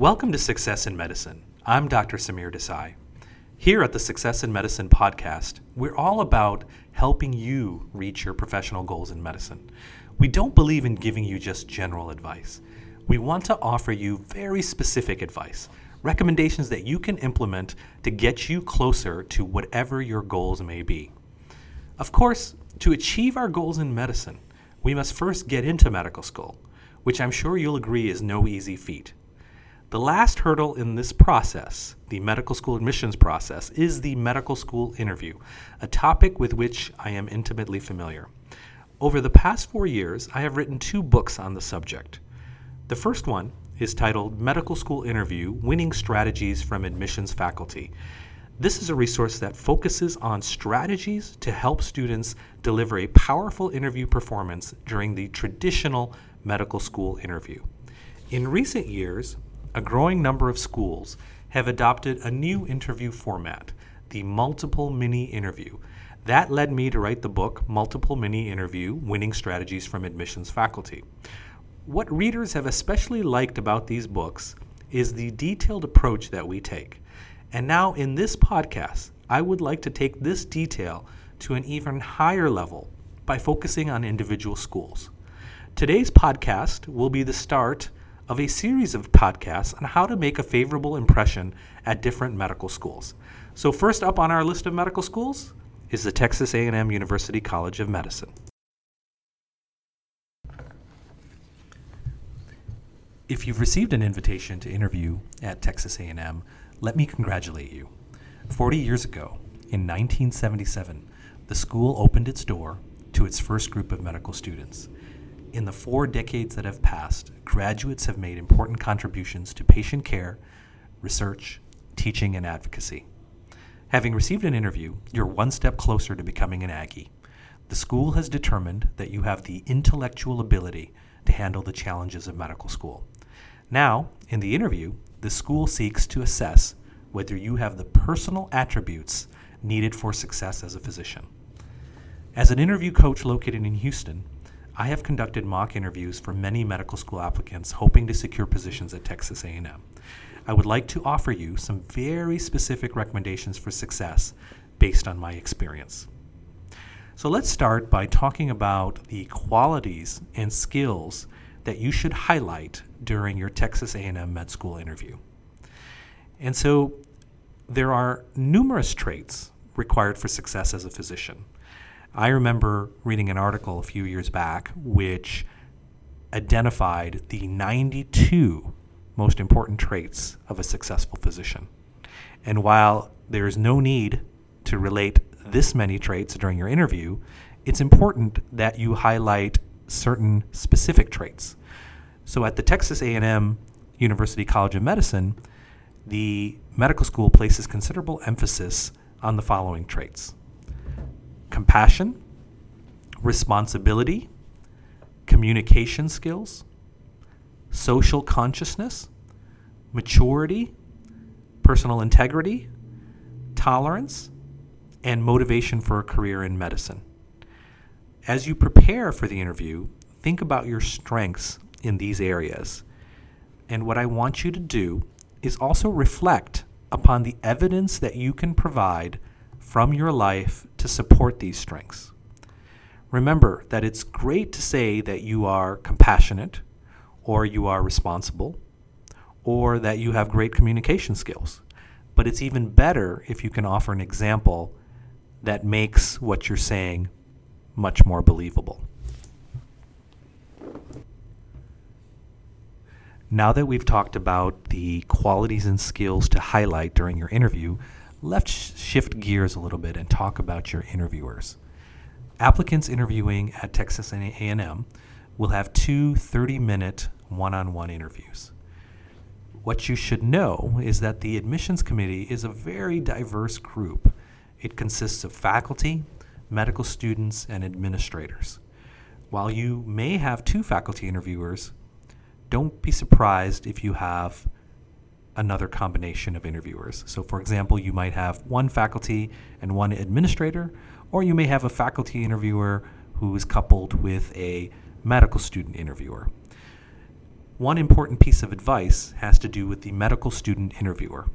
Welcome to Success in Medicine. I'm Dr. Samir Desai. Here at the Success in Medicine podcast, we're all about helping you reach your professional goals in medicine. We don't believe in giving you just general advice. We want to offer you very specific advice, recommendations that you can implement to get you closer to whatever your goals may be. Of course, to achieve our goals in medicine, we must first get into medical school, which I'm sure you'll agree is no easy feat. The last hurdle in this process, the medical school admissions process, is the medical school interview, a topic with which I am intimately familiar. Over the past four years, I have written two books on the subject. The first one is titled Medical School Interview Winning Strategies from Admissions Faculty. This is a resource that focuses on strategies to help students deliver a powerful interview performance during the traditional medical school interview. In recent years, a growing number of schools have adopted a new interview format, the multiple mini interview. That led me to write the book Multiple Mini Interview Winning Strategies from Admissions Faculty. What readers have especially liked about these books is the detailed approach that we take. And now, in this podcast, I would like to take this detail to an even higher level by focusing on individual schools. Today's podcast will be the start of a series of podcasts on how to make a favorable impression at different medical schools. So, first up on our list of medical schools is the Texas A&M University College of Medicine. If you've received an invitation to interview at Texas A&M, let me congratulate you. 40 years ago, in 1977, the school opened its door to its first group of medical students. In the four decades that have passed, graduates have made important contributions to patient care, research, teaching, and advocacy. Having received an interview, you're one step closer to becoming an Aggie. The school has determined that you have the intellectual ability to handle the challenges of medical school. Now, in the interview, the school seeks to assess whether you have the personal attributes needed for success as a physician. As an interview coach located in Houston, I have conducted mock interviews for many medical school applicants hoping to secure positions at Texas A&M. I would like to offer you some very specific recommendations for success based on my experience. So let's start by talking about the qualities and skills that you should highlight during your Texas A&M med school interview. And so there are numerous traits required for success as a physician. I remember reading an article a few years back which identified the 92 most important traits of a successful physician. And while there is no need to relate this many traits during your interview, it's important that you highlight certain specific traits. So at the Texas A&M University College of Medicine, the medical school places considerable emphasis on the following traits compassion, responsibility, communication skills, social consciousness, maturity, personal integrity, tolerance, and motivation for a career in medicine. As you prepare for the interview, think about your strengths in these areas. And what I want you to do is also reflect upon the evidence that you can provide from your life to support these strengths. Remember that it's great to say that you are compassionate, or you are responsible, or that you have great communication skills. But it's even better if you can offer an example that makes what you're saying much more believable. Now that we've talked about the qualities and skills to highlight during your interview, let's shift gears a little bit and talk about your interviewers. Applicants interviewing at Texas A&M will have two 30-minute one-on-one interviews. What you should know is that the admissions committee is a very diverse group. It consists of faculty, medical students, and administrators. While you may have two faculty interviewers, don't be surprised if you have another combination of interviewers. So, for example, you might have one faculty and one administrator, or you may have a faculty interviewer who is coupled with a medical student interviewer. One important piece of advice has to do with the medical student interviewer.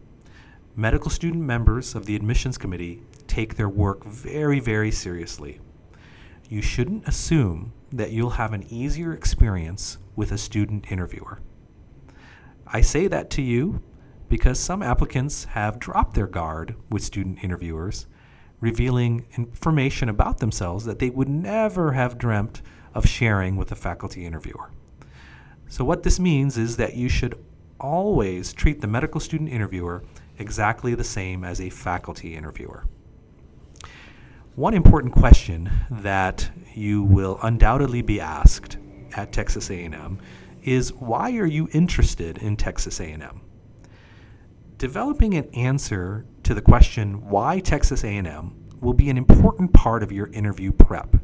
Medical student members of the admissions committee take their work very, very seriously. You shouldn't assume that you'll have an easier experience with a student interviewer. I say that to you because some applicants have dropped their guard with student interviewers, revealing information about themselves that they would never have dreamt of sharing with a faculty interviewer. So, what this means is that you should always treat the medical student interviewer exactly the same as a faculty interviewer. One important question that you will undoubtedly be asked at Texas A&M is why are you interested in Texas A&M? Developing an answer to the question why Texas A&M will be an important part of your interview prep.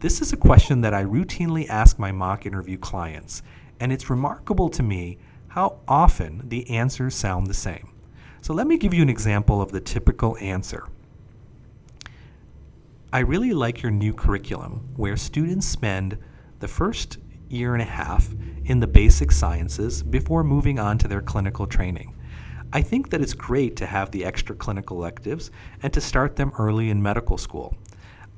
This is a question that I routinely ask my mock interview clients, and it's remarkable to me how often the answers sound the same. So let me give you an example of the typical answer. I really like your new curriculum where students spend the first year and a half in the basic sciences before moving on to their clinical training. I think that it's great to have the extra clinical electives and to start them early in medical school.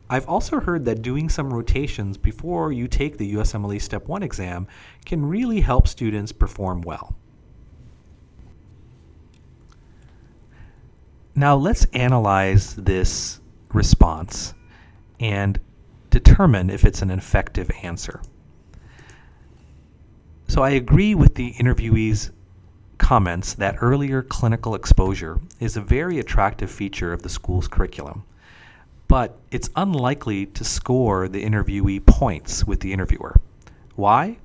I've also heard that doing some rotations before you take the USMLE Step 1 exam can really help students perform well. Now let's analyze this response and determine if it's an effective answer. So I agree with the interviewee's comments that earlier clinical exposure is a very attractive feature of the school's curriculum but it's unlikely to score the interviewee points with the interviewer. Why?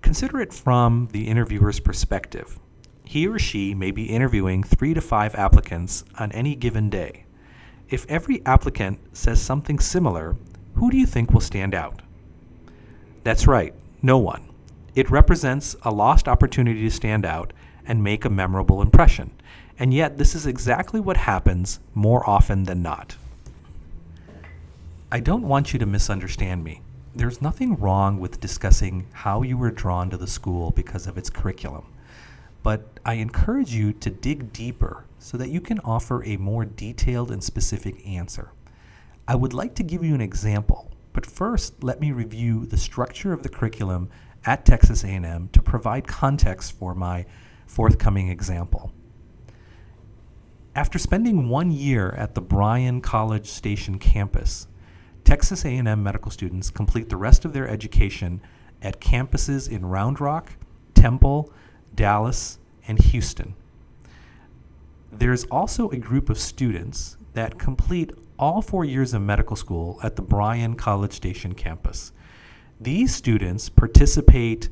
Consider it from the interviewer's perspective. He or she may be interviewing three to five applicants on any given day. If every applicant says something similar, who do you think will stand out? That's right, no one. It represents a lost opportunity to stand out and make a memorable impression. And yet, this is exactly what happens more often than not. I don't want you to misunderstand me. There's nothing wrong with discussing how you were drawn to the school because of its curriculum, but I encourage you to dig deeper so that you can offer a more detailed and specific answer. I would like to give you an example, but first let me review the structure of the curriculum at Texas A&M to provide context for my forthcoming example. After spending one year at the Bryan College Station campus, Texas A&M medical students complete the rest of their education at campuses in Round Rock, Temple, Dallas, and Houston. There's also a group of students that complete all four years of medical school at the Bryan College Station campus. These students participate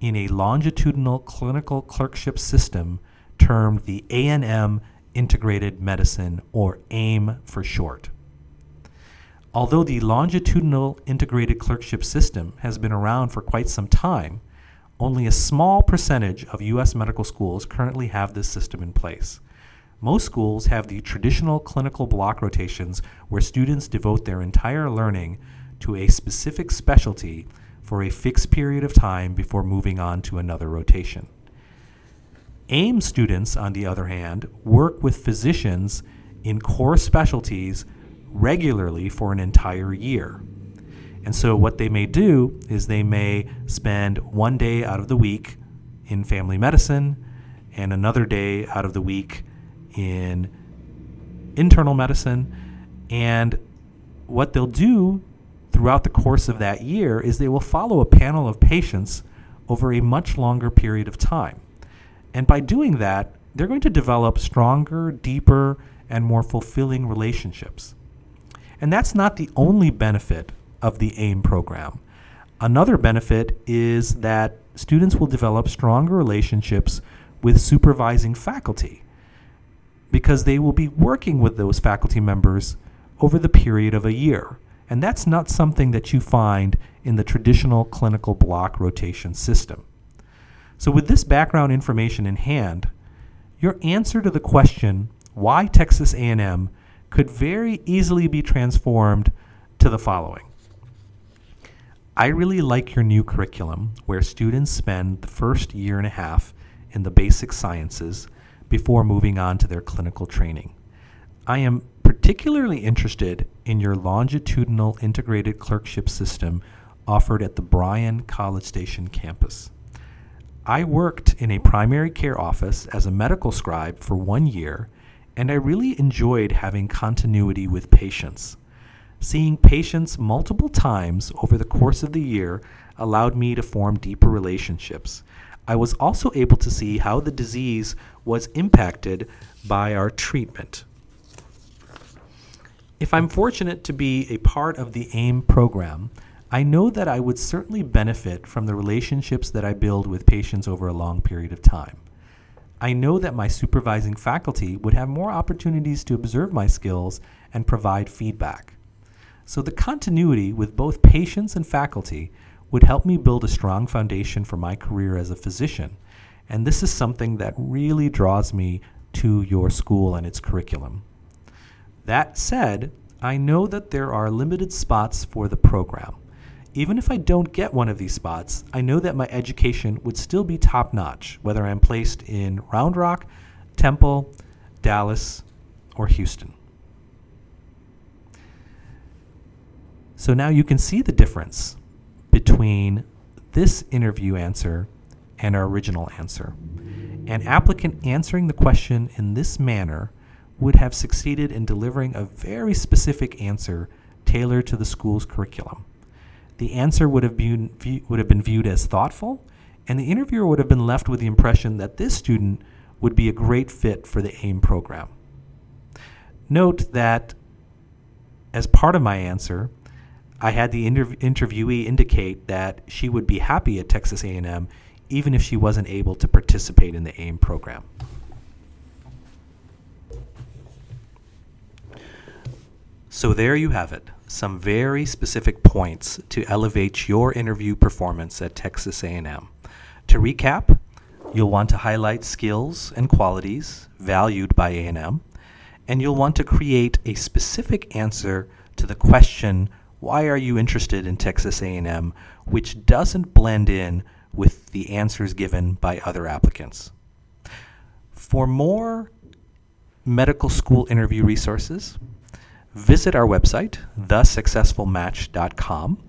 in a longitudinal clinical clerkship system termed the A&M Integrated Medicine, or AIM for short. Although the longitudinal integrated clerkship system has been around for quite some time, only a small percentage of U.S. medical schools currently have this system in place. Most schools have the traditional clinical block rotations where students devote their entire learning to a specific specialty for a fixed period of time before moving on to another rotation. AIM students, on the other hand, work with physicians in core specialties regularly for an entire year. And so, what they may do is they may spend one day out of the week in family medicine and another day out of the week in internal medicine. And what they'll do throughout the course of that year is they will follow a panel of patients over a much longer period of time. And by doing that, they're going to develop stronger, deeper, and more fulfilling relationships. And that's not the only benefit of the AIM program. Another benefit is that students will develop stronger relationships with supervising faculty because they will be working with those faculty members over the period of a year. And that's not something that you find in the traditional clinical block rotation system. So with this background information in hand, your answer to the question why Texas A&M could very easily be transformed to the following I really like your new curriculum where students spend the first year and a half in the basic sciences before moving on to their clinical training. I am particularly interested in your longitudinal integrated clerkship system offered at the Bryan College Station campus. I worked in a primary care office as a medical scribe for one year, and I really enjoyed having continuity with patients. Seeing patients multiple times over the course of the year allowed me to form deeper relationships. I was also able to see how the disease was impacted by our treatment. If I'm fortunate to be a part of the AIM program, I know that I would certainly benefit from the relationships that I build with patients over a long period of time. I know that my supervising faculty would have more opportunities to observe my skills and provide feedback. So the continuity with both patients and faculty would help me build a strong foundation for my career as a physician. And this is something that really draws me to your school and its curriculum. That said, I know that there are limited spots for the program. Even if I don't get one of these spots, I know that my education would still be top notch, whether I'm placed in Round Rock, Temple, Dallas, or Houston. So now you can see the difference between this interview answer and our original answer. An applicant answering the question in this manner would have succeeded in delivering a very specific answer tailored to the school's curriculum. The answer would have been, would have been viewed as thoughtful, and the interviewer would have been left with the impression that this student would be a great fit for the AIM program. Note that as part of my answer, I had the interv- interviewee indicate that she would be happy at Texas A&M even if she wasn't able to participate in the AIM program. So there you have it, some very specific points to elevate your interview performance at Texas A&M. To recap, you'll want to highlight skills and qualities valued by A&M, and you'll want to create a specific answer to the question why are you interested in Texas A&M, which doesn't blend in with the answers given by other applicants. For more medical school interview resources, visit our website, thesuccessfulmatch.com.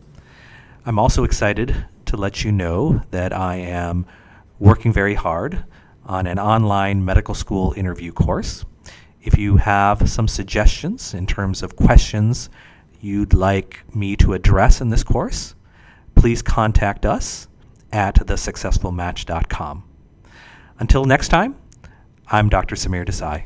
I'm also excited to let you know that I am working very hard on an online medical school interview course. If you have some suggestions in terms of questions you'd like me to address in this course, please contact us at thesuccessfulmatch.com. Until next time, I'm Dr. Samir Desai.